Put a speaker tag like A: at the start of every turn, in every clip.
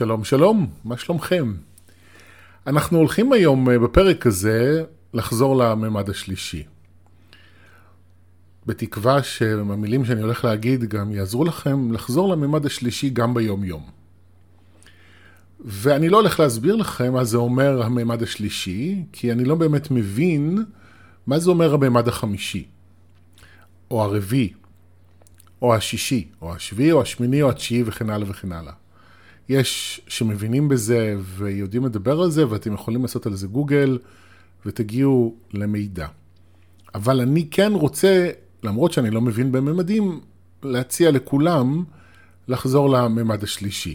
A: שלום שלום, מה שלומכם? אנחנו הולכים היום אה, בפרק הזה לחזור לממד השלישי. בתקווה שהמילים שאני הולך להגיד גם יעזרו לכם לחזור לממד השלישי גם ביום יום. ואני לא הולך להסביר לכם מה זה אומר הממד השלישי, כי אני לא באמת מבין מה זה אומר הממד החמישי, או הרביעי, או השישי, או השביעי, או השמיני, או התשיעי וכן הלאה וכן הלאה. יש שמבינים בזה ויודעים לדבר על זה, ואתם יכולים לעשות על זה גוגל, ותגיעו למידע. אבל אני כן רוצה, למרות שאני לא מבין בממדים, להציע לכולם לחזור לממד השלישי.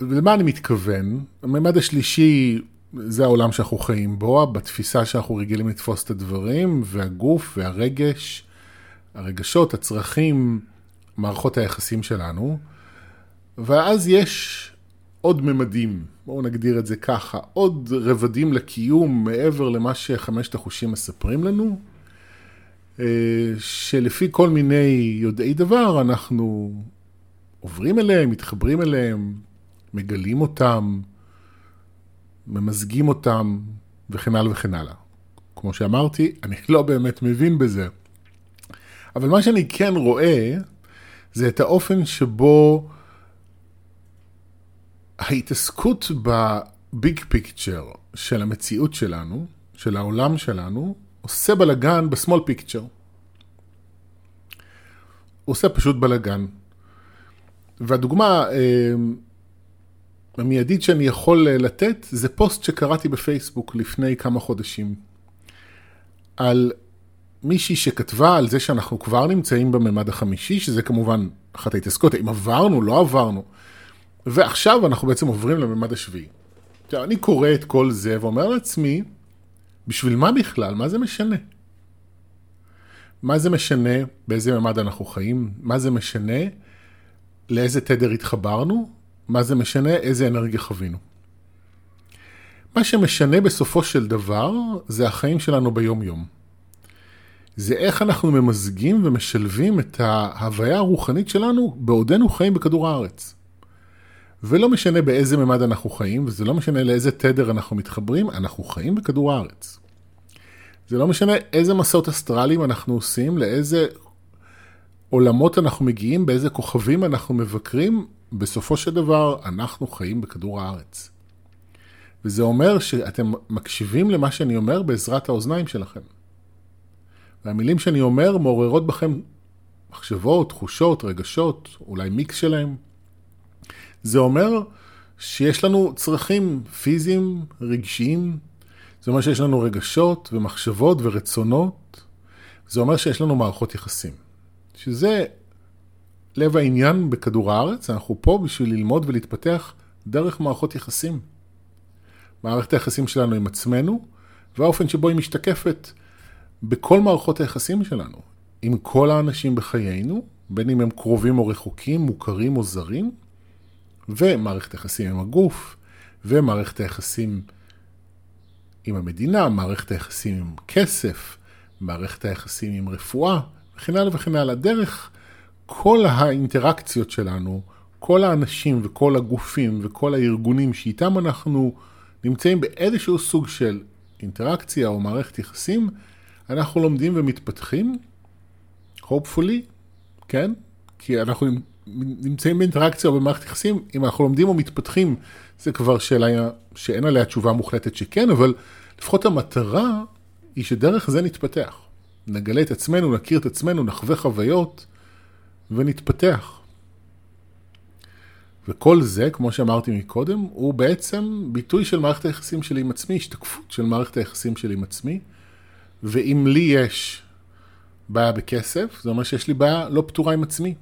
A: ולמה אני מתכוון? הממד השלישי זה העולם שאנחנו חיים בו, בתפיסה שאנחנו רגילים לתפוס את הדברים, והגוף והרגש, הרגשות, הצרכים, מערכות היחסים שלנו. ואז יש עוד ממדים, בואו נגדיר את זה ככה, עוד רבדים לקיום מעבר למה שחמשת החושים מספרים לנו, אה, שלפי כל מיני יודעי דבר אנחנו עוברים אליהם, מתחברים אליהם, מגלים אותם, ממזגים אותם וכן הלאה וכן הלאה. כמו שאמרתי, אני לא באמת מבין בזה. אבל מה שאני כן רואה, זה את האופן שבו ההתעסקות בביג פיקצ'ר של המציאות שלנו, של העולם שלנו, עושה בלאגן בסמול פיקצ'ר. עושה פשוט בלאגן. והדוגמה אה, המיידית שאני יכול לתת זה פוסט שקראתי בפייסבוק לפני כמה חודשים. על מישהי שכתבה על זה שאנחנו כבר נמצאים בממד החמישי, שזה כמובן אחת ההתעסקות, האם עברנו, לא עברנו. ועכשיו אנחנו בעצם עוברים לממד השביעי. עכשיו, אני קורא את כל זה ואומר לעצמי, בשביל מה בכלל? מה זה משנה? מה זה משנה באיזה ממד אנחנו חיים? מה זה משנה לאיזה תדר התחברנו? מה זה משנה איזה אנרגיה חווינו? מה שמשנה בסופו של דבר זה החיים שלנו ביום-יום. זה איך אנחנו ממזגים ומשלבים את ההוויה הרוחנית שלנו בעודנו חיים בכדור הארץ. ולא משנה באיזה ממד אנחנו חיים, וזה לא משנה לאיזה תדר אנחנו מתחברים, אנחנו חיים בכדור הארץ. זה לא משנה איזה מסעות אסטרליים אנחנו עושים, לאיזה עולמות אנחנו מגיעים, באיזה כוכבים אנחנו מבקרים, בסופו של דבר אנחנו חיים בכדור הארץ. וזה אומר שאתם מקשיבים למה שאני אומר בעזרת האוזניים שלכם. והמילים שאני אומר מעוררות בכם מחשבות, תחושות, רגשות, אולי מיקס שלהם. זה אומר שיש לנו צרכים פיזיים, רגשיים, זה אומר שיש לנו רגשות ומחשבות ורצונות, זה אומר שיש לנו מערכות יחסים. שזה לב העניין בכדור הארץ, אנחנו פה בשביל ללמוד ולהתפתח דרך מערכות יחסים. מערכת היחסים שלנו עם עצמנו, והאופן שבו היא משתקפת בכל מערכות היחסים שלנו, עם כל האנשים בחיינו, בין אם הם קרובים או רחוקים, מוכרים או זרים, ומערכת היחסים עם הגוף, ומערכת היחסים עם המדינה, מערכת היחסים עם כסף, מערכת היחסים עם רפואה, וכן הלאה וכן הלאה. דרך כל האינטראקציות שלנו, כל האנשים וכל הגופים וכל הארגונים שאיתם אנחנו נמצאים באיזשהו סוג של אינטראקציה או מערכת יחסים, אנחנו לומדים ומתפתחים, hopefully, כן? כי אנחנו נמצאים באינטראקציה או במערכת יחסים, אם אנחנו לומדים או מתפתחים, זה כבר שאלה שאין עליה תשובה מוחלטת שכן, אבל לפחות המטרה היא שדרך זה נתפתח. נגלה את עצמנו, נכיר את עצמנו, נחווה חוויות ונתפתח. וכל זה, כמו שאמרתי מקודם, הוא בעצם ביטוי של מערכת היחסים שלי עם עצמי, השתקפות של מערכת היחסים שלי עם עצמי. ואם לי יש בעיה בכסף, זה אומר שיש לי בעיה לא פתורה עם עצמי.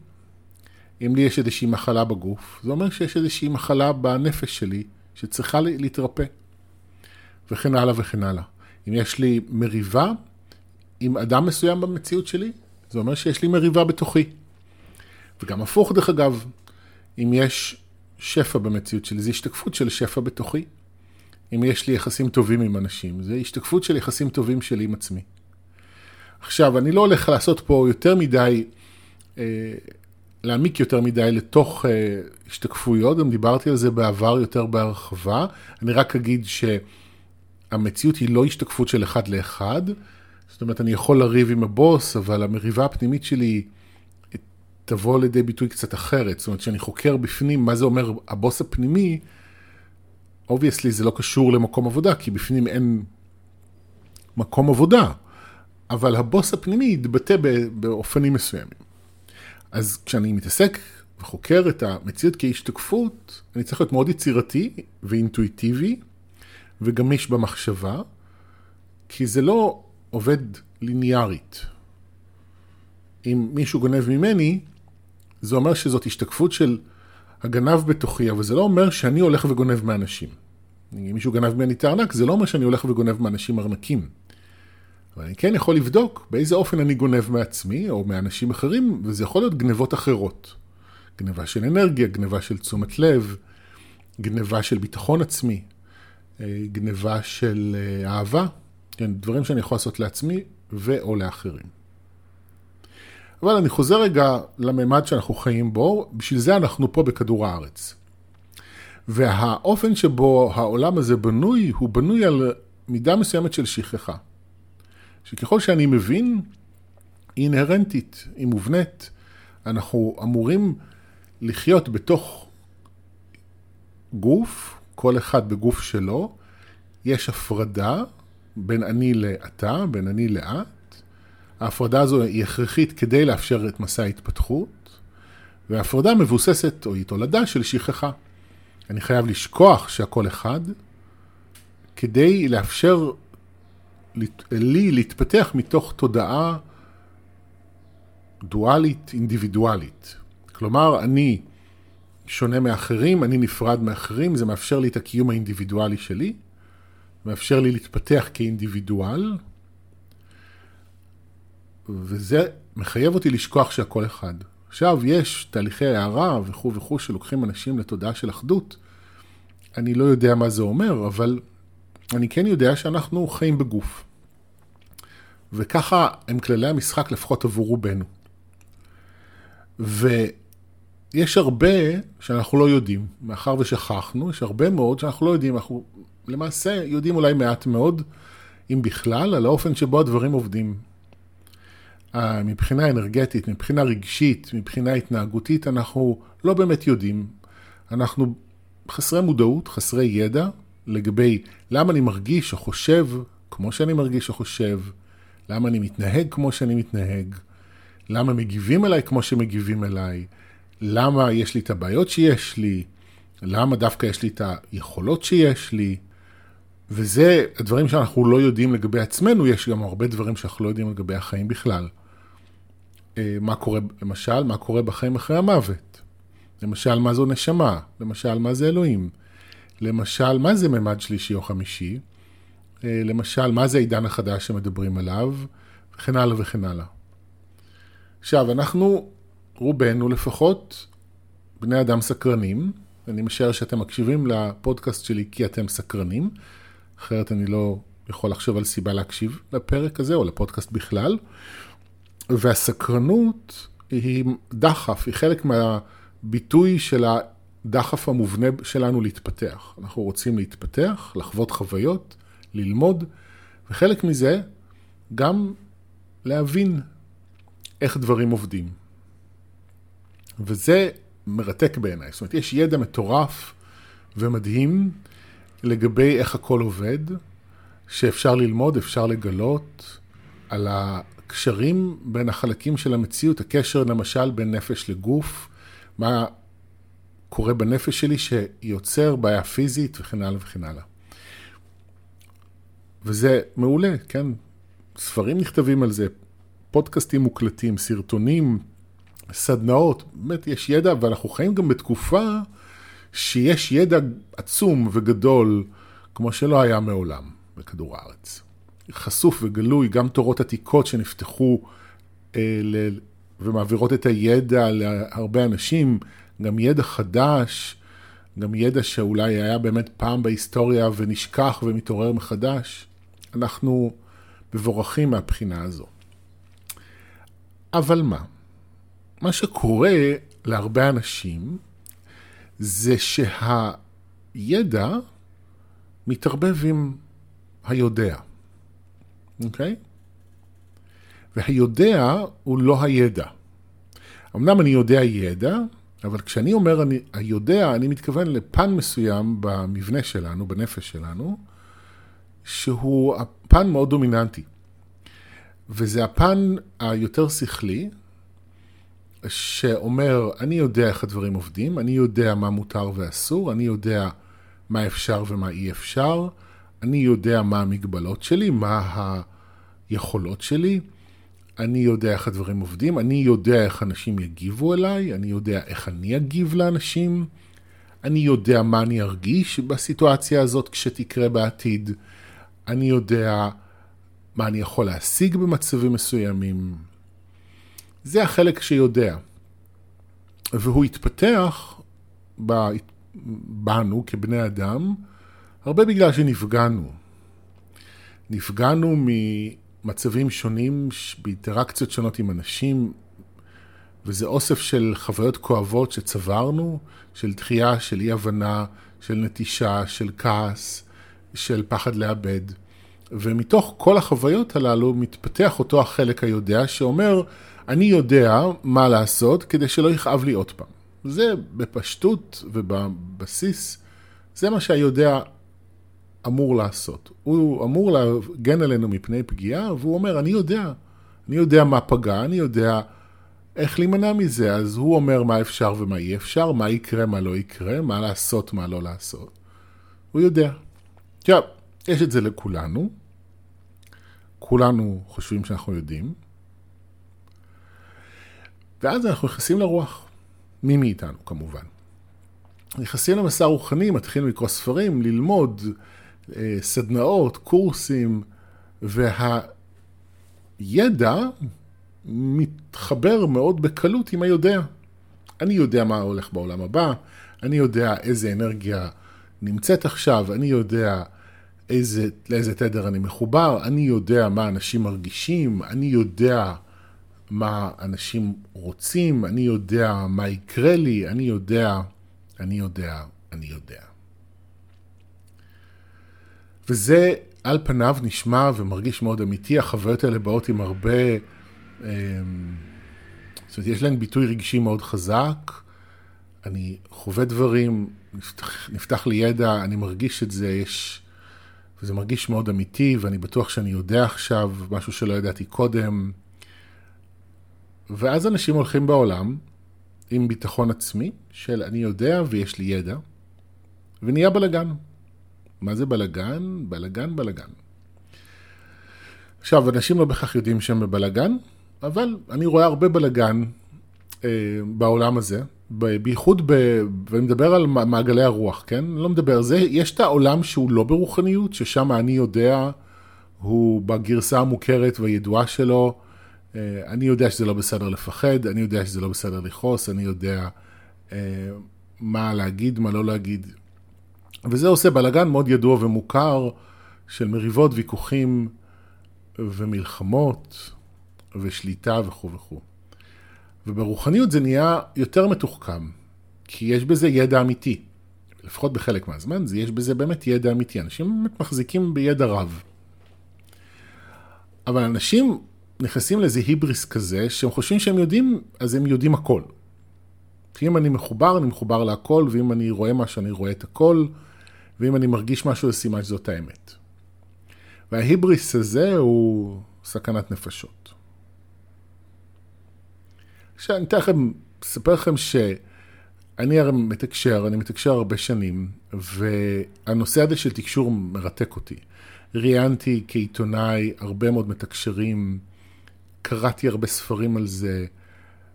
A: אם לי יש איזושהי מחלה בגוף, זה אומר שיש איזושהי מחלה בנפש שלי שצריכה להתרפא. וכן הלאה וכן הלאה. אם יש לי מריבה עם אדם מסוים במציאות שלי, זה אומר שיש לי מריבה בתוכי. וגם הפוך דרך אגב, אם יש שפע במציאות שלי, זה השתקפות של שפע בתוכי. אם יש לי יחסים טובים עם אנשים, זה השתקפות של יחסים טובים שלי עם עצמי. עכשיו, אני לא הולך לעשות פה יותר מדי אה, להעמיק יותר מדי לתוך uh, השתקפויות, גם דיברתי על זה בעבר יותר בהרחבה. אני רק אגיד שהמציאות היא לא השתקפות של אחד לאחד. זאת אומרת, אני יכול לריב עם הבוס, אבל המריבה הפנימית שלי תבוא לידי ביטוי קצת אחרת. זאת אומרת, כשאני חוקר בפנים מה זה אומר הבוס הפנימי, obviously זה לא קשור למקום עבודה, כי בפנים אין מקום עבודה. אבל הבוס הפנימי יתבטא באופנים מסוימים. אז כשאני מתעסק וחוקר את המציאות כהשתקפות, אני צריך להיות מאוד יצירתי ואינטואיטיבי וגמיש במחשבה, כי זה לא עובד ליניארית. אם מישהו גונב ממני, זה אומר שזאת השתקפות של הגנב בתוכי, אבל זה לא אומר שאני הולך וגונב מאנשים. אם מישהו גנב ממני את הארנק, זה לא אומר שאני הולך וגונב מאנשים ארנקים. אבל אני כן יכול לבדוק באיזה אופן אני גונב מעצמי או מאנשים אחרים, וזה יכול להיות גנבות אחרות. גנבה של אנרגיה, גנבה של תשומת לב, גנבה של ביטחון עצמי, אה, גנבה של אה, אהבה, כן, דברים שאני יכול לעשות לעצמי ו/או לאחרים. אבל אני חוזר רגע לממד שאנחנו חיים בו, בשביל זה אנחנו פה בכדור הארץ. והאופן שבו העולם הזה בנוי, הוא בנוי על מידה מסוימת של שכחה. שככל שאני מבין, היא אינהרנטית, היא מובנית. אנחנו אמורים לחיות בתוך גוף, כל אחד בגוף שלו, יש הפרדה בין אני לאתה, בין אני לאת. ההפרדה הזו היא הכרחית כדי לאפשר את מסע ההתפתחות, וההפרדה מבוססת, או היא תולדה של שכחה. אני חייב לשכוח שהכל אחד, כדי לאפשר לי להתפתח מתוך תודעה דואלית, אינדיבידואלית. כלומר, אני שונה מאחרים, אני נפרד מאחרים, זה מאפשר לי את הקיום האינדיבידואלי שלי, מאפשר לי להתפתח כאינדיבידואל, וזה מחייב אותי לשכוח שהכל אחד. עכשיו, יש תהליכי הערה וכו' וכו' שלוקחים אנשים לתודעה של אחדות. אני לא יודע מה זה אומר, אבל אני כן יודע שאנחנו חיים בגוף. וככה הם כללי המשחק לפחות עבור רובנו. ויש הרבה שאנחנו לא יודעים, מאחר ושכחנו, יש הרבה מאוד שאנחנו לא יודעים, אנחנו למעשה יודעים אולי מעט מאוד, אם בכלל, על האופן שבו הדברים עובדים. אה, מבחינה אנרגטית, מבחינה רגשית, מבחינה התנהגותית, אנחנו לא באמת יודעים. אנחנו חסרי מודעות, חסרי ידע, לגבי למה אני מרגיש או חושב כמו שאני מרגיש או חושב, למה אני מתנהג כמו שאני מתנהג, למה מגיבים אליי כמו שמגיבים אליי, למה יש לי את הבעיות שיש לי, למה דווקא יש לי את היכולות שיש לי. וזה הדברים שאנחנו לא יודעים לגבי עצמנו, יש גם הרבה דברים שאנחנו לא יודעים לגבי החיים בכלל. אה, מה קורה, למשל, מה קורה בחיים אחרי המוות. למשל, מה זו נשמה. למשל, מה זה אלוהים. למשל, מה זה ממד שלישי או חמישי? אה, למשל, מה זה העידן החדש שמדברים עליו? וכן הלאה וכן הלאה. עכשיו, אנחנו, רובנו לפחות, בני אדם סקרנים. אני משער שאתם מקשיבים לפודקאסט שלי כי אתם סקרנים, אחרת אני לא יכול לחשוב על סיבה להקשיב לפרק הזה או לפודקאסט בכלל. והסקרנות היא דחף, היא חלק מהביטוי של הדחף המובנה שלנו להתפתח. אנחנו רוצים להתפתח, לחוות חוויות, ללמוד, וחלק מזה גם להבין איך דברים עובדים. וזה מרתק בעיניי. זאת אומרת, יש ידע מטורף ומדהים לגבי איך הכל עובד, שאפשר ללמוד, אפשר לגלות על הקשרים בין החלקים של המציאות, הקשר למשל בין נפש לגוף, מה קורה בנפש שלי שיוצר בעיה פיזית וכן הלאה וכן הלאה. וזה מעולה, כן? ספרים נכתבים על זה, פודקאסטים מוקלטים, סרטונים, סדנאות, באמת יש ידע, ואנחנו חיים גם בתקופה שיש ידע עצום וגדול, כמו שלא היה מעולם בכדור הארץ. חשוף וגלוי, גם תורות עתיקות שנפתחו אה, ל... ומעבירות את הידע להרבה אנשים, גם ידע חדש, גם ידע שאולי היה באמת פעם בהיסטוריה ונשכח ומתעורר מחדש. אנחנו מבורכים מהבחינה הזו. אבל מה? מה שקורה להרבה אנשים זה שהידע מתערבב עם היודע, אוקיי? והיודע הוא לא הידע. אמנם אני יודע ידע, אבל כשאני אומר אני היודע, אני מתכוון לפן מסוים במבנה שלנו, בנפש שלנו, שהוא הפן מאוד דומיננטי. וזה הפן היותר שכלי, שאומר, אני יודע איך הדברים עובדים, אני יודע מה מותר ואסור, אני יודע מה אפשר ומה אי אפשר, אני יודע מה המגבלות שלי, מה היכולות שלי, אני יודע איך הדברים עובדים, אני יודע איך אנשים יגיבו אליי, אני יודע איך אני אגיב לאנשים, אני יודע מה אני ארגיש בסיטואציה הזאת כשתקרה בעתיד, אני יודע מה אני יכול להשיג במצבים מסוימים. זה החלק שיודע. והוא התפתח בנו כבני אדם, הרבה בגלל שנפגענו. נפגענו מצבים שונים, באינטראקציות שונות עם אנשים, וזה אוסף של חוויות כואבות שצברנו, של דחייה, של אי הבנה, של נטישה, של כעס, של פחד לאבד. ומתוך כל החוויות הללו מתפתח אותו החלק היודע שאומר, אני יודע מה לעשות כדי שלא יכאב לי עוד פעם. זה בפשטות ובבסיס, זה מה שהיודע אמור לעשות. הוא אמור להגן עלינו מפני פגיעה, והוא אומר, אני יודע, אני יודע מה פגע, אני יודע איך להימנע מזה. אז הוא אומר מה אפשר ומה אי אפשר, מה יקרה, מה לא יקרה, מה לעשות, מה לא לעשות. הוא יודע. עכשיו, יש את זה לכולנו. כולנו חושבים שאנחנו יודעים. ואז אנחנו נכנסים לרוח. מי מאיתנו, כמובן. נכנסים למסע רוחני, מתחילים לקרוא ספרים, ללמוד, סדנאות, קורסים, והידע מתחבר מאוד בקלות עם היודע. אני יודע מה הולך בעולם הבא, אני יודע איזה אנרגיה נמצאת עכשיו, אני יודע איזה, לאיזה תדר אני מחובר, אני יודע מה אנשים מרגישים, אני יודע מה אנשים רוצים, אני יודע מה יקרה לי, אני יודע, אני יודע, אני יודע. וזה על פניו נשמע ומרגיש מאוד אמיתי, החוויות האלה באות עם הרבה, אמ, זאת אומרת, יש להן ביטוי רגשי מאוד חזק, אני חווה דברים, נפתח, נפתח לי ידע, אני מרגיש את זה, יש, וזה מרגיש מאוד אמיתי, ואני בטוח שאני יודע עכשיו משהו שלא ידעתי קודם. ואז אנשים הולכים בעולם עם ביטחון עצמי של אני יודע ויש לי ידע, ונהיה בלאגן. מה זה בלגן? בלגן, בלגן. עכשיו, אנשים לא בהכרח יודעים שהם בבלגן, אבל אני רואה הרבה בלגן אה, בעולם הזה, בייחוד, ב, ואני מדבר על מעגלי הרוח, כן? אני לא מדבר על זה. יש את העולם שהוא לא ברוחניות, ששם אני יודע, הוא בגרסה המוכרת והידועה שלו, אה, אני יודע שזה לא בסדר לפחד, אני יודע שזה לא בסדר לכעוס, אני יודע אה, מה להגיד, מה לא להגיד. וזה עושה בלאגן מאוד ידוע ומוכר של מריבות, ויכוחים ומלחמות ושליטה וכו' וכו'. וברוחניות זה נהיה יותר מתוחכם, כי יש בזה ידע אמיתי. לפחות בחלק מהזמן, זה יש בזה באמת ידע אמיתי. אנשים באמת מחזיקים בידע רב. אבל אנשים נכנסים לאיזה היבריס כזה, שהם חושבים שהם יודעים, אז הם יודעים הכל. כי אם אני מחובר, אני מחובר להכל, ואם אני רואה משהו, אני רואה את הכל. ואם אני מרגיש משהו, זה סימן שזאת האמת. וההיבריס הזה הוא סכנת נפשות. עכשיו, אני אתן אספר לכם שאני הרי מתקשר, אני מתקשר הרבה שנים, והנושא הזה של תקשור מרתק אותי. ראיינתי כעיתונאי הרבה מאוד מתקשרים, קראתי הרבה ספרים על זה,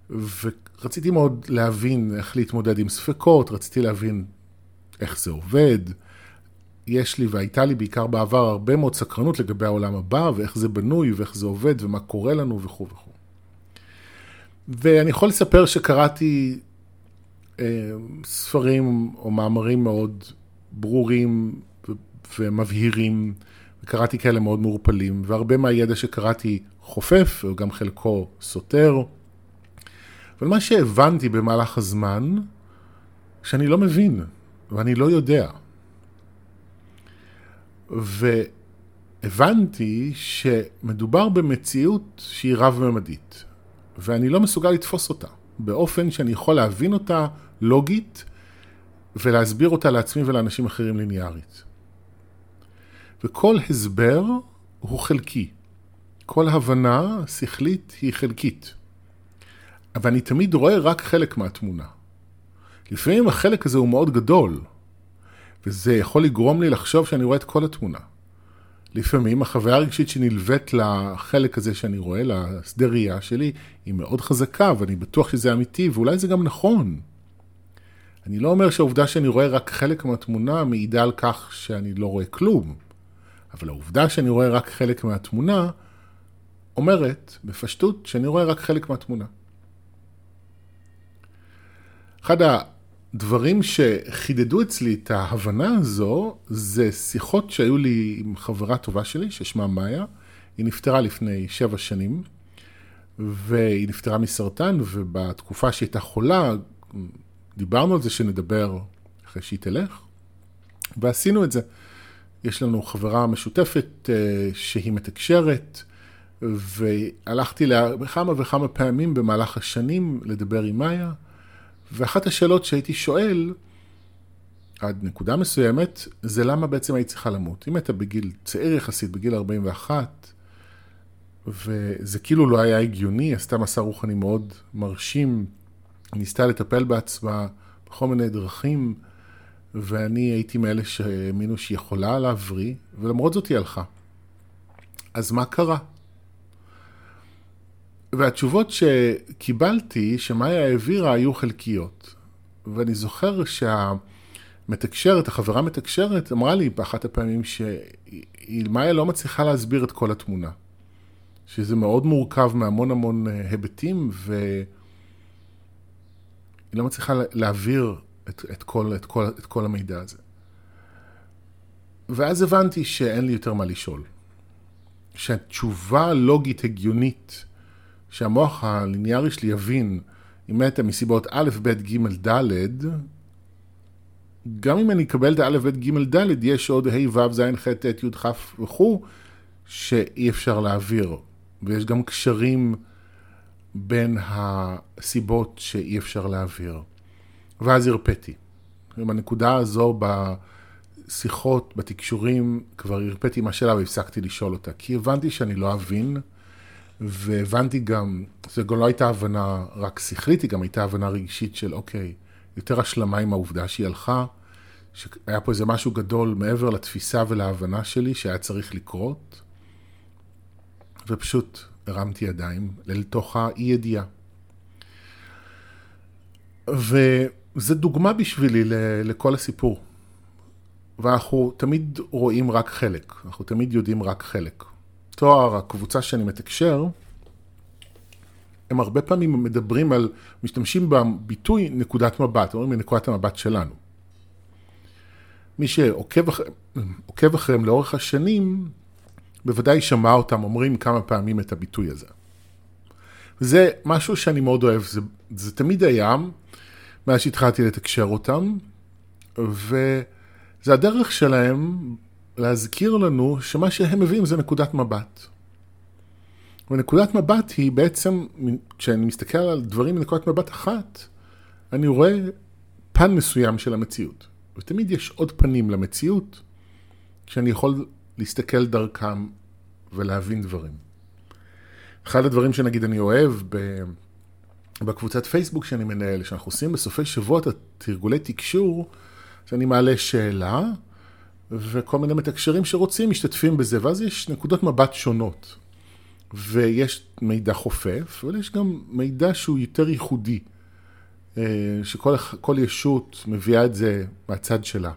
A: ורציתי מאוד להבין איך להתמודד עם ספקות, רציתי להבין איך זה עובד, יש לי והייתה לי בעיקר בעבר הרבה מאוד סקרנות לגבי העולם הבא ואיך זה בנוי ואיך זה עובד ומה קורה לנו וכו' וכו'. ואני יכול לספר שקראתי אה, ספרים או מאמרים מאוד ברורים ומבהירים, וקראתי כאלה מאוד מעורפלים, והרבה מהידע שקראתי חופף, וגם חלקו סותר, אבל מה שהבנתי במהלך הזמן, שאני לא מבין, ואני לא יודע. והבנתי שמדובר במציאות שהיא רב-ממדית, ואני לא מסוגל לתפוס אותה, באופן שאני יכול להבין אותה לוגית ולהסביר אותה לעצמי ולאנשים אחרים ליניארית. וכל הסבר הוא חלקי. כל הבנה שכלית היא חלקית. אבל אני תמיד רואה רק חלק מהתמונה. לפעמים החלק הזה הוא מאוד גדול, וזה יכול לגרום לי לחשוב שאני רואה את כל התמונה. לפעמים החוויה הרגשית שנלווית לחלק הזה שאני רואה, לשדה ראייה שלי, היא מאוד חזקה, ואני בטוח שזה אמיתי, ואולי זה גם נכון. אני לא אומר שהעובדה שאני רואה רק חלק מהתמונה מעידה על כך שאני לא רואה כלום, אבל העובדה שאני רואה רק חלק מהתמונה אומרת, בפשטות, שאני רואה רק חלק מהתמונה. אחד הדברים שחידדו אצלי את ההבנה הזו, זה שיחות שהיו לי עם חברה טובה שלי, ששמה מאיה. היא נפטרה לפני שבע שנים, והיא נפטרה מסרטן, ובתקופה שהיא הייתה חולה, דיברנו על זה שנדבר אחרי שהיא תלך, ועשינו את זה. יש לנו חברה משותפת אה, שהיא מתקשרת, והלכתי לה כמה וכמה פעמים במהלך השנים לדבר עם מאיה, ואחת השאלות שהייתי שואל, עד נקודה מסוימת, זה למה בעצם היית צריכה למות. אם היית בגיל צעיר יחסית, בגיל 41, וזה כאילו לא היה הגיוני, עשתה מסע רוחני מאוד מרשים, ניסתה לטפל בעצמה בכל מיני דרכים, ואני הייתי מאלה שהאמינו שהיא יכולה להבריא, ולמרות זאת היא הלכה. אז מה קרה? והתשובות שקיבלתי, שמאיה העבירה, היו חלקיות. ואני זוכר שהמתקשרת, החברה המתקשרת, אמרה לי באחת הפעמים שמאיה לא מצליחה להסביר את כל התמונה. שזה מאוד מורכב מהמון המון אה, היבטים, והיא לא מצליחה להעביר את, את, כל, את, כל, את כל המידע הזה. ואז הבנתי שאין לי יותר מה לשאול. שהתשובה הלוגית הגיונית שהמוח הליניארי שלי יבין אם מתה מסיבות א', ב', ג', ד', גם אם אני אקבל את א', ב', ג', ד', יש עוד ה', ו', ז', ח', ט', י', כ' וכו', שאי אפשר להעביר. ויש גם קשרים בין הסיבות שאי אפשר להעביר. ואז הרפאתי. בנקודה הזו, בשיחות, בתקשורים, כבר הרפאתי מהשאלה והפסקתי לשאול אותה. כי הבנתי שאני לא אבין. והבנתי גם, זו גם לא הייתה הבנה רק שכלית, היא גם הייתה הבנה רגשית של אוקיי, יותר השלמה עם העובדה שהיא הלכה, שהיה פה איזה משהו גדול מעבר לתפיסה ולהבנה שלי שהיה צריך לקרות, ופשוט הרמתי ידיים לתוך האי ידיעה. וזו דוגמה בשבילי לכל הסיפור. ואנחנו תמיד רואים רק חלק, אנחנו תמיד יודעים רק חלק. תואר, הקבוצה שאני מתקשר, הם הרבה פעמים מדברים על, משתמשים בביטוי נקודת מבט, אומרים מנקודת המבט שלנו. מי שעוקב אחרי, אחריהם לאורך השנים, בוודאי שמע אותם אומרים כמה פעמים את הביטוי הזה. זה משהו שאני מאוד אוהב, זה, זה תמיד היה, מאז שהתחלתי לתקשר אותם, וזה הדרך שלהם להזכיר לנו שמה שהם מביאים זה נקודת מבט. ונקודת מבט היא בעצם, כשאני מסתכל על דברים מנקודת מבט אחת, אני רואה פן מסוים של המציאות. ותמיד יש עוד פנים למציאות, שאני יכול להסתכל דרכם ולהבין דברים. אחד הדברים שנגיד אני אוהב בקבוצת פייסבוק שאני מנהל, שאנחנו עושים בסופי שבוע את התרגולי תקשור, שאני מעלה שאלה, וכל מיני מתקשרים שרוצים משתתפים בזה, ואז יש נקודות מבט שונות. ויש מידע חופף, אבל יש גם מידע שהוא יותר ייחודי, אה, שכל ישות מביאה את זה מהצד שלה.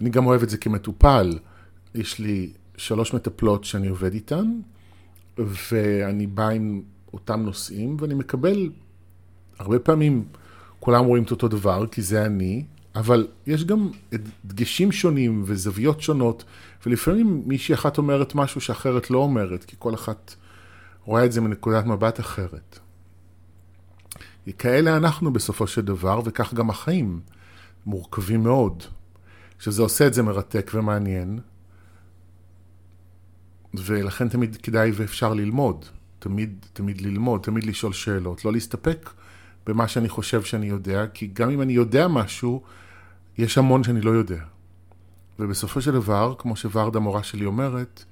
A: אני גם אוהב את זה כמטופל. יש לי שלוש מטפלות שאני עובד איתן, ואני בא עם אותם נושאים, ואני מקבל, הרבה פעמים כולם רואים את אותו דבר, כי זה אני, אבל יש גם דגשים שונים וזוויות שונות, ולפעמים מישהי אחת אומרת משהו שאחרת לא אומרת, כי כל אחת רואה את זה מנקודת מבט אחרת. כאלה אנחנו בסופו של דבר, וכך גם החיים. מורכבים מאוד. שזה עושה את זה מרתק ומעניין, ולכן תמיד כדאי ואפשר ללמוד. תמיד, תמיד ללמוד, תמיד לשאול שאלות, לא להסתפק במה שאני חושב שאני יודע, כי גם אם אני יודע משהו, יש המון שאני לא יודע. ובסופו של דבר, כמו שוורדה המורה שלי אומרת,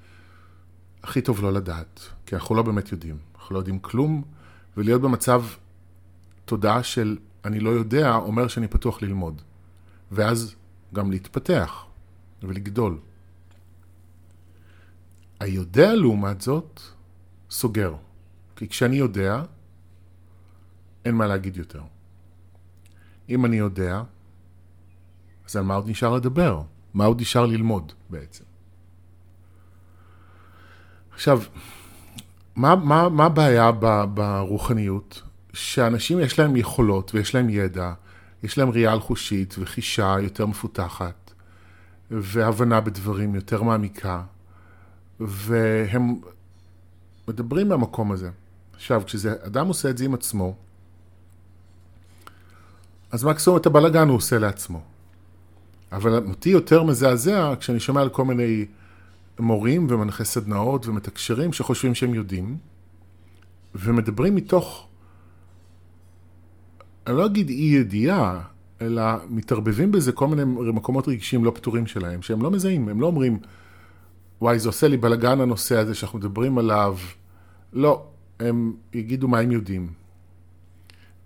A: הכי טוב לא לדעת, כי אנחנו לא באמת יודעים. אנחנו לא יודעים כלום, ולהיות במצב תודעה של אני לא יודע, אומר שאני פתוח ללמוד. ואז גם להתפתח ולגדול. היודע לעומת זאת סוגר. כי כשאני יודע, אין מה להגיד יותר. אם אני יודע, אז על מה עוד נשאר לדבר? מה עוד נשאר ללמוד בעצם? עכשיו, מה, מה, מה הבעיה ברוחניות? שאנשים יש להם יכולות ויש להם ידע, יש להם ראייה על חושית וחישה יותר מפותחת, והבנה בדברים יותר מעמיקה, והם מדברים מהמקום הזה. עכשיו, כשאדם עושה את זה עם עצמו, אז מקסימום את הבלגן הוא עושה לעצמו. אבל אותי יותר מזעזע כשאני שומע על כל מיני מורים ומנחי סדנאות ומתקשרים שחושבים שהם יודעים, ומדברים מתוך, אני לא אגיד אי ידיעה, אלא מתערבבים בזה כל מיני מקומות רגשיים לא פתורים שלהם, שהם לא מזהים, הם לא אומרים, וואי, זה עושה לי בלאגן הנושא הזה שאנחנו מדברים עליו. לא, הם יגידו מה הם יודעים.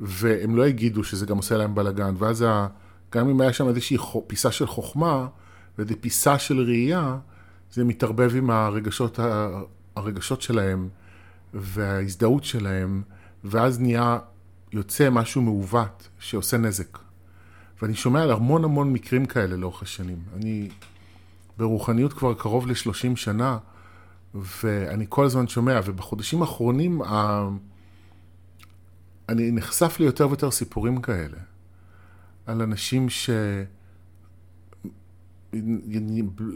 A: והם לא יגידו שזה גם עושה להם בלאגן, ואז ה... גם אם היה שם איזושהי פיסה של חוכמה ואיזו פיסה של ראייה, זה מתערבב עם הרגשות, הרגשות שלהם וההזדהות שלהם, ואז נהיה, יוצא משהו מעוות שעושה נזק. ואני שומע על המון המון מקרים כאלה לאורך השנים. אני ברוחניות כבר קרוב ל-30 שנה, ואני כל הזמן שומע, ובחודשים האחרונים. אני נחשף לי יותר ויותר סיפורים כאלה, על אנשים ש...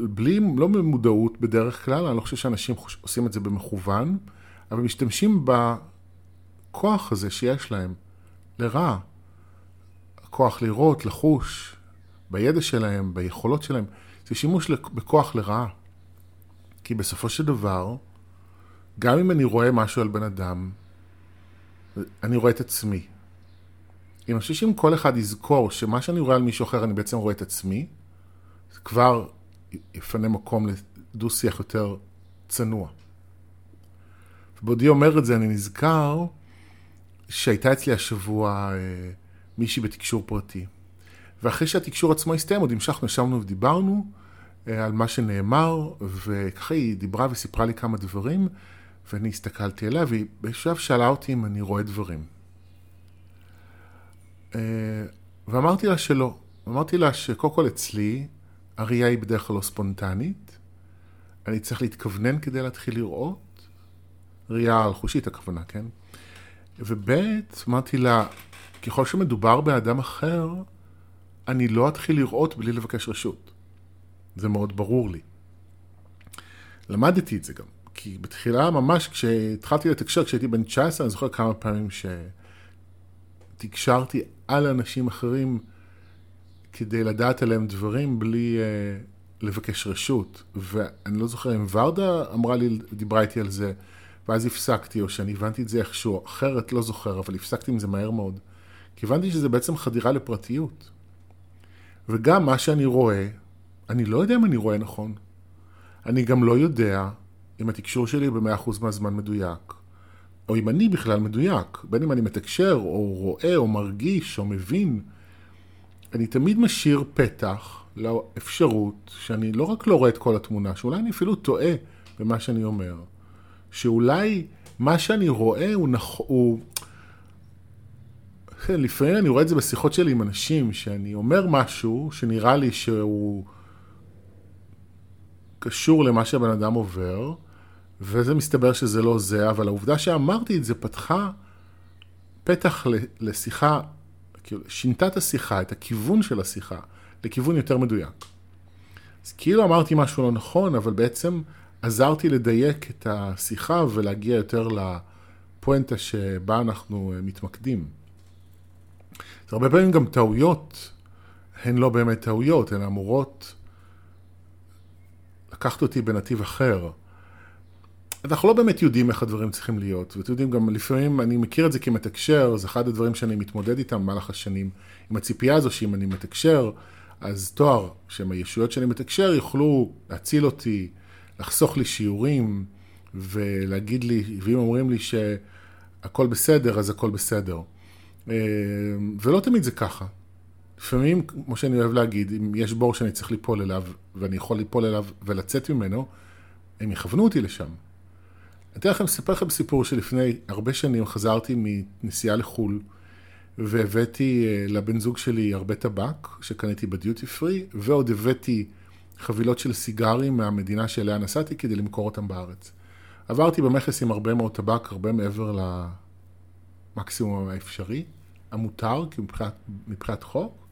A: בלי, לא במודעות בדרך כלל, אני לא חושב שאנשים עושים את זה במכוון, אבל משתמשים בכוח הזה שיש להם לרע. הכוח לראות, לחוש, בידע שלהם, ביכולות שלהם. זה שימוש בכוח לרעה. כי בסופו של דבר, גם אם אני רואה משהו על בן אדם, אני רואה את עצמי. אם אני חושב שאם כל אחד יזכור שמה שאני רואה על מישהו אחר, אני בעצם רואה את עצמי, זה כבר יפנה מקום לדו-שיח יותר צנוע. ובעודי אומר את זה, אני נזכר שהייתה אצלי השבוע אה, מישהי בתקשור פרטי. ואחרי שהתקשור עצמו הסתיים, עוד המשכנו, ישבנו ודיברנו אה, על מה שנאמר, וככה היא דיברה וסיפרה לי כמה דברים, ואני הסתכלתי עליה, והיא בשלב שאלה אותי אם אני רואה דברים. אה, ואמרתי לה שלא. אמרתי לה שקודם כל אצלי, הראייה היא בדרך כלל לא ספונטנית, אני צריך להתכוונן כדי להתחיל לראות, ראייה על חושית הכוונה, כן? וב' אמרתי לה, ככל שמדובר באדם אחר, אני לא אתחיל לראות בלי לבקש רשות. זה מאוד ברור לי. למדתי את זה גם, כי בתחילה ממש כשהתחלתי לתקשר, כשהייתי בן 19, אני זוכר כמה פעמים שתקשרתי על אנשים אחרים כדי לדעת עליהם דברים בלי uh, לבקש רשות. ואני לא זוכר אם ורדה אמרה לי, דיברה איתי על זה, ואז הפסקתי, או שאני הבנתי את זה איכשהו, אחרת לא זוכר, אבל הפסקתי עם זה מהר מאוד. כי הבנתי שזה בעצם חדירה לפרטיות. וגם מה שאני רואה, אני לא יודע אם אני רואה נכון. אני גם לא יודע אם התקשור שלי במאה אחוז מהזמן מדויק, או אם אני בכלל מדויק, בין אם אני מתקשר, או רואה, או מרגיש, או מבין. אני תמיד משאיר פתח לאפשרות שאני לא רק לא רואה את כל התמונה, שאולי אני אפילו טועה במה שאני אומר. שאולי מה שאני רואה הוא, נכ... הוא כן, לפעמים אני רואה את זה בשיחות שלי עם אנשים, שאני אומר משהו שנראה לי שהוא קשור למה שהבן אדם עובר, וזה מסתבר שזה לא זה, אבל העובדה שאמרתי את זה פתחה פתח לשיחה, כאילו, שינתה את השיחה, את הכיוון של השיחה, לכיוון יותר מדויק. אז כאילו אמרתי משהו לא נכון, אבל בעצם עזרתי לדייק את השיחה ולהגיע יותר לפואנטה שבה אנחנו מתמקדים. אז הרבה פעמים גם טעויות הן לא באמת טעויות, הן אמורות לקחת אותי בנתיב אחר. אנחנו לא באמת יודעים איך הדברים צריכים להיות, ואתם יודעים, גם לפעמים אני מכיר את זה כמתקשר, זה אחד הדברים שאני מתמודד איתם במהלך השנים, עם הציפייה הזו שאם אני מתקשר, אז תואר, שהם הישויות שאני מתקשר, יוכלו להציל אותי, לחסוך לי שיעורים, ולהגיד לי, ואם אומרים לי שהכל בסדר, אז הכל בסדר. אה, ולא תמיד זה ככה. לפעמים, כמו שאני אוהב להגיד, אם יש בור שאני צריך ליפול אליו, ואני יכול ליפול אליו ולצאת ממנו, הם יכוונו אותי לשם. אני לכם, אספר לכם סיפור שלפני הרבה שנים חזרתי מנסיעה לחו"ל, והבאתי אה, לבן זוג שלי הרבה טבק שקניתי בדיוטי פרי, ועוד הבאתי חבילות של סיגרים מהמדינה שאליה נסעתי כדי למכור אותם בארץ. עברתי במכס עם הרבה מאוד טבק, הרבה מעבר למקסימום האפשרי, המותר, כי מבחינת, מבחינת חוק,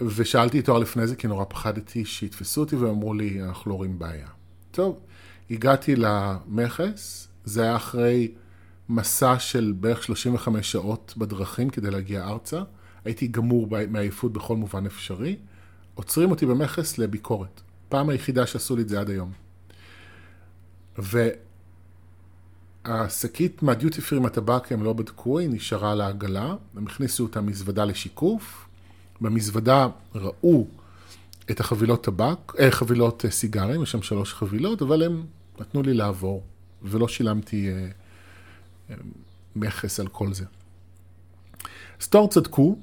A: ושאלתי תואר לפני זה, כי נורא פחדתי שיתפסו אותי, ואמרו לי, אנחנו לא רואים בעיה. טוב, הגעתי למכס, זה היה אחרי מסע של בערך 35 שעות בדרכים כדי להגיע ארצה. הייתי גמור מעייפות בכל מובן אפשרי. עוצרים אותי במכס לביקורת. פעם היחידה שעשו לי את זה עד היום. והשקית מהדיוטי פרי עם הטבק הם לא בדקו, היא נשארה על העגלה, הם הכניסו אותה מזוודה לשיקוף. במזוודה ראו את החבילות טבק, אה, חבילות אה, סיגרים, יש שם שלוש חבילות, אבל הם נתנו לי לעבור, ולא שילמתי אה, אה, מכס על כל זה. סטור צדקו,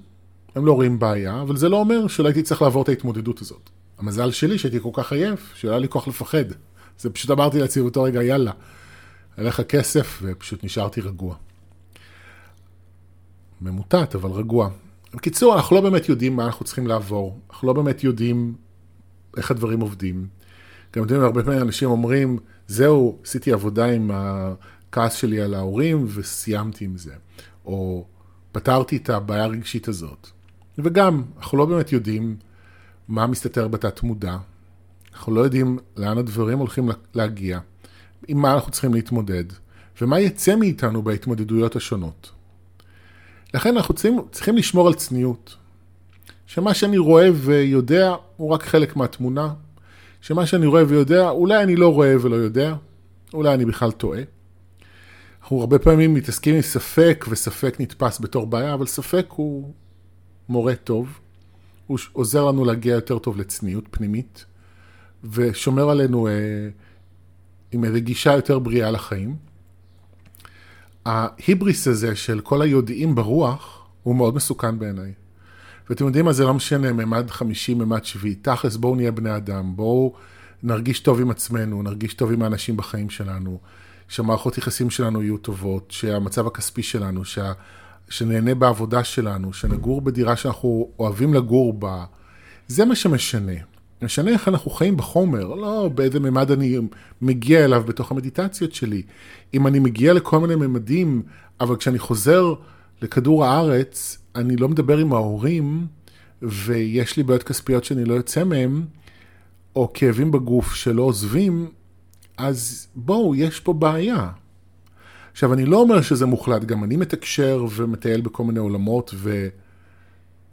A: הם לא רואים בעיה, אבל זה לא אומר שלא הייתי צריך לעבור את ההתמודדות הזאת. המזל שלי שהייתי כל כך עייף, שלא היה לי כוח לפחד. זה פשוט אמרתי לעצמי באותו רגע, יאללה, עליך כסף, ופשוט נשארתי רגוע. ממוטט, אבל רגוע. בקיצור, אנחנו לא באמת יודעים מה אנחנו צריכים לעבור, אנחנו לא באמת יודעים איך הדברים עובדים. גם יודעים, הרבה פעמים אנשים אומרים, זהו, עשיתי עבודה עם הכעס שלי על ההורים וסיימתי עם זה. או פתרתי את הבעיה הרגשית הזאת. וגם, אנחנו לא באמת יודעים מה מסתתר בתת מודע. אנחנו לא יודעים לאן הדברים הולכים להגיע, עם מה אנחנו צריכים להתמודד, ומה יצא מאיתנו בהתמודדויות השונות. לכן אנחנו צריכים, צריכים לשמור על צניעות. שמה שאני רואה ויודע הוא רק חלק מהתמונה, שמה שאני רואה ויודע, אולי אני לא רואה ולא יודע, אולי אני בכלל טועה. אנחנו הרבה פעמים מתעסקים עם ספק, וספק נתפס בתור בעיה, אבל ספק הוא מורה טוב, הוא עוזר לנו להגיע יותר טוב לצניעות פנימית, ושומר עלינו אה, עם איזו גישה יותר בריאה לחיים. ההיבריס הזה של כל היודעים ברוח, הוא מאוד מסוכן בעיניי. ואתם יודעים מה, זה לא משנה, ממד חמישי, ממד שביעי. תכלס, בואו נהיה בני אדם, בואו נרגיש טוב עם עצמנו, נרגיש טוב עם האנשים בחיים שלנו, שהמערכות יחסים שלנו יהיו טובות, שהמצב הכספי שלנו, שה... שנהנה בעבודה שלנו, שנגור בדירה שאנחנו אוהבים לגור בה. זה מה שמשנה. משנה איך אנחנו חיים בחומר, לא באיזה ממד אני מגיע אליו בתוך המדיטציות שלי. אם אני מגיע לכל מיני ממדים, אבל כשאני חוזר לכדור הארץ, אני לא מדבר עם ההורים, ויש לי בעיות כספיות שאני לא יוצא מהם, או כאבים בגוף שלא עוזבים, אז בואו, יש פה בעיה. עכשיו, אני לא אומר שזה מוחלט, גם אני מתקשר ומטייל בכל מיני עולמות, ו...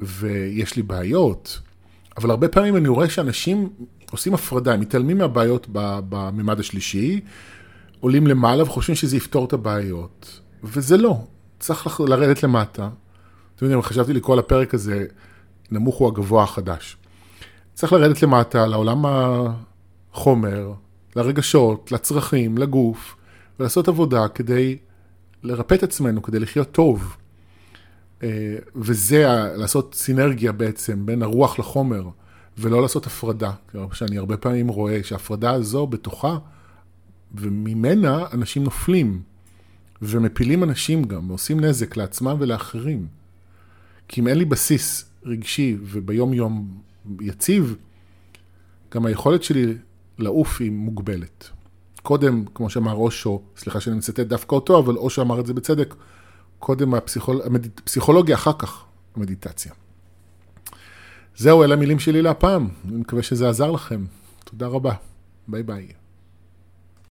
A: ויש לי בעיות, אבל הרבה פעמים אני רואה שאנשים עושים הפרדה, הם מתעלמים מהבעיות בממד השלישי, עולים למעלה וחושבים שזה יפתור את הבעיות, וזה לא, צריך לרדת למטה. אתם יודעים, חשבתי לקרוא לפרק הזה, נמוך הוא הגבוה החדש. צריך לרדת למטה, לעולם החומר, לרגשות, לצרכים, לגוף, ולעשות עבודה כדי לרפא את עצמנו, כדי לחיות טוב. אה, וזה לעשות סינרגיה בעצם בין הרוח לחומר, ולא לעשות הפרדה. שאני הרבה פעמים רואה שההפרדה הזו בתוכה, וממנה אנשים נופלים, ומפילים אנשים גם, ועושים נזק לעצמם ולאחרים. כי אם אין לי בסיס רגשי וביום יום יציב, גם היכולת שלי לעוף היא מוגבלת. קודם, כמו שאמר אושו, סליחה שאני מצטט דווקא אותו, אבל אושו אמר את זה בצדק, קודם הפסיכול... הפסיכולוגיה, אחר כך המדיטציה. זהו, אלה המילים שלי להפעם. אני מקווה שזה עזר לכם. תודה רבה. ביי ביי.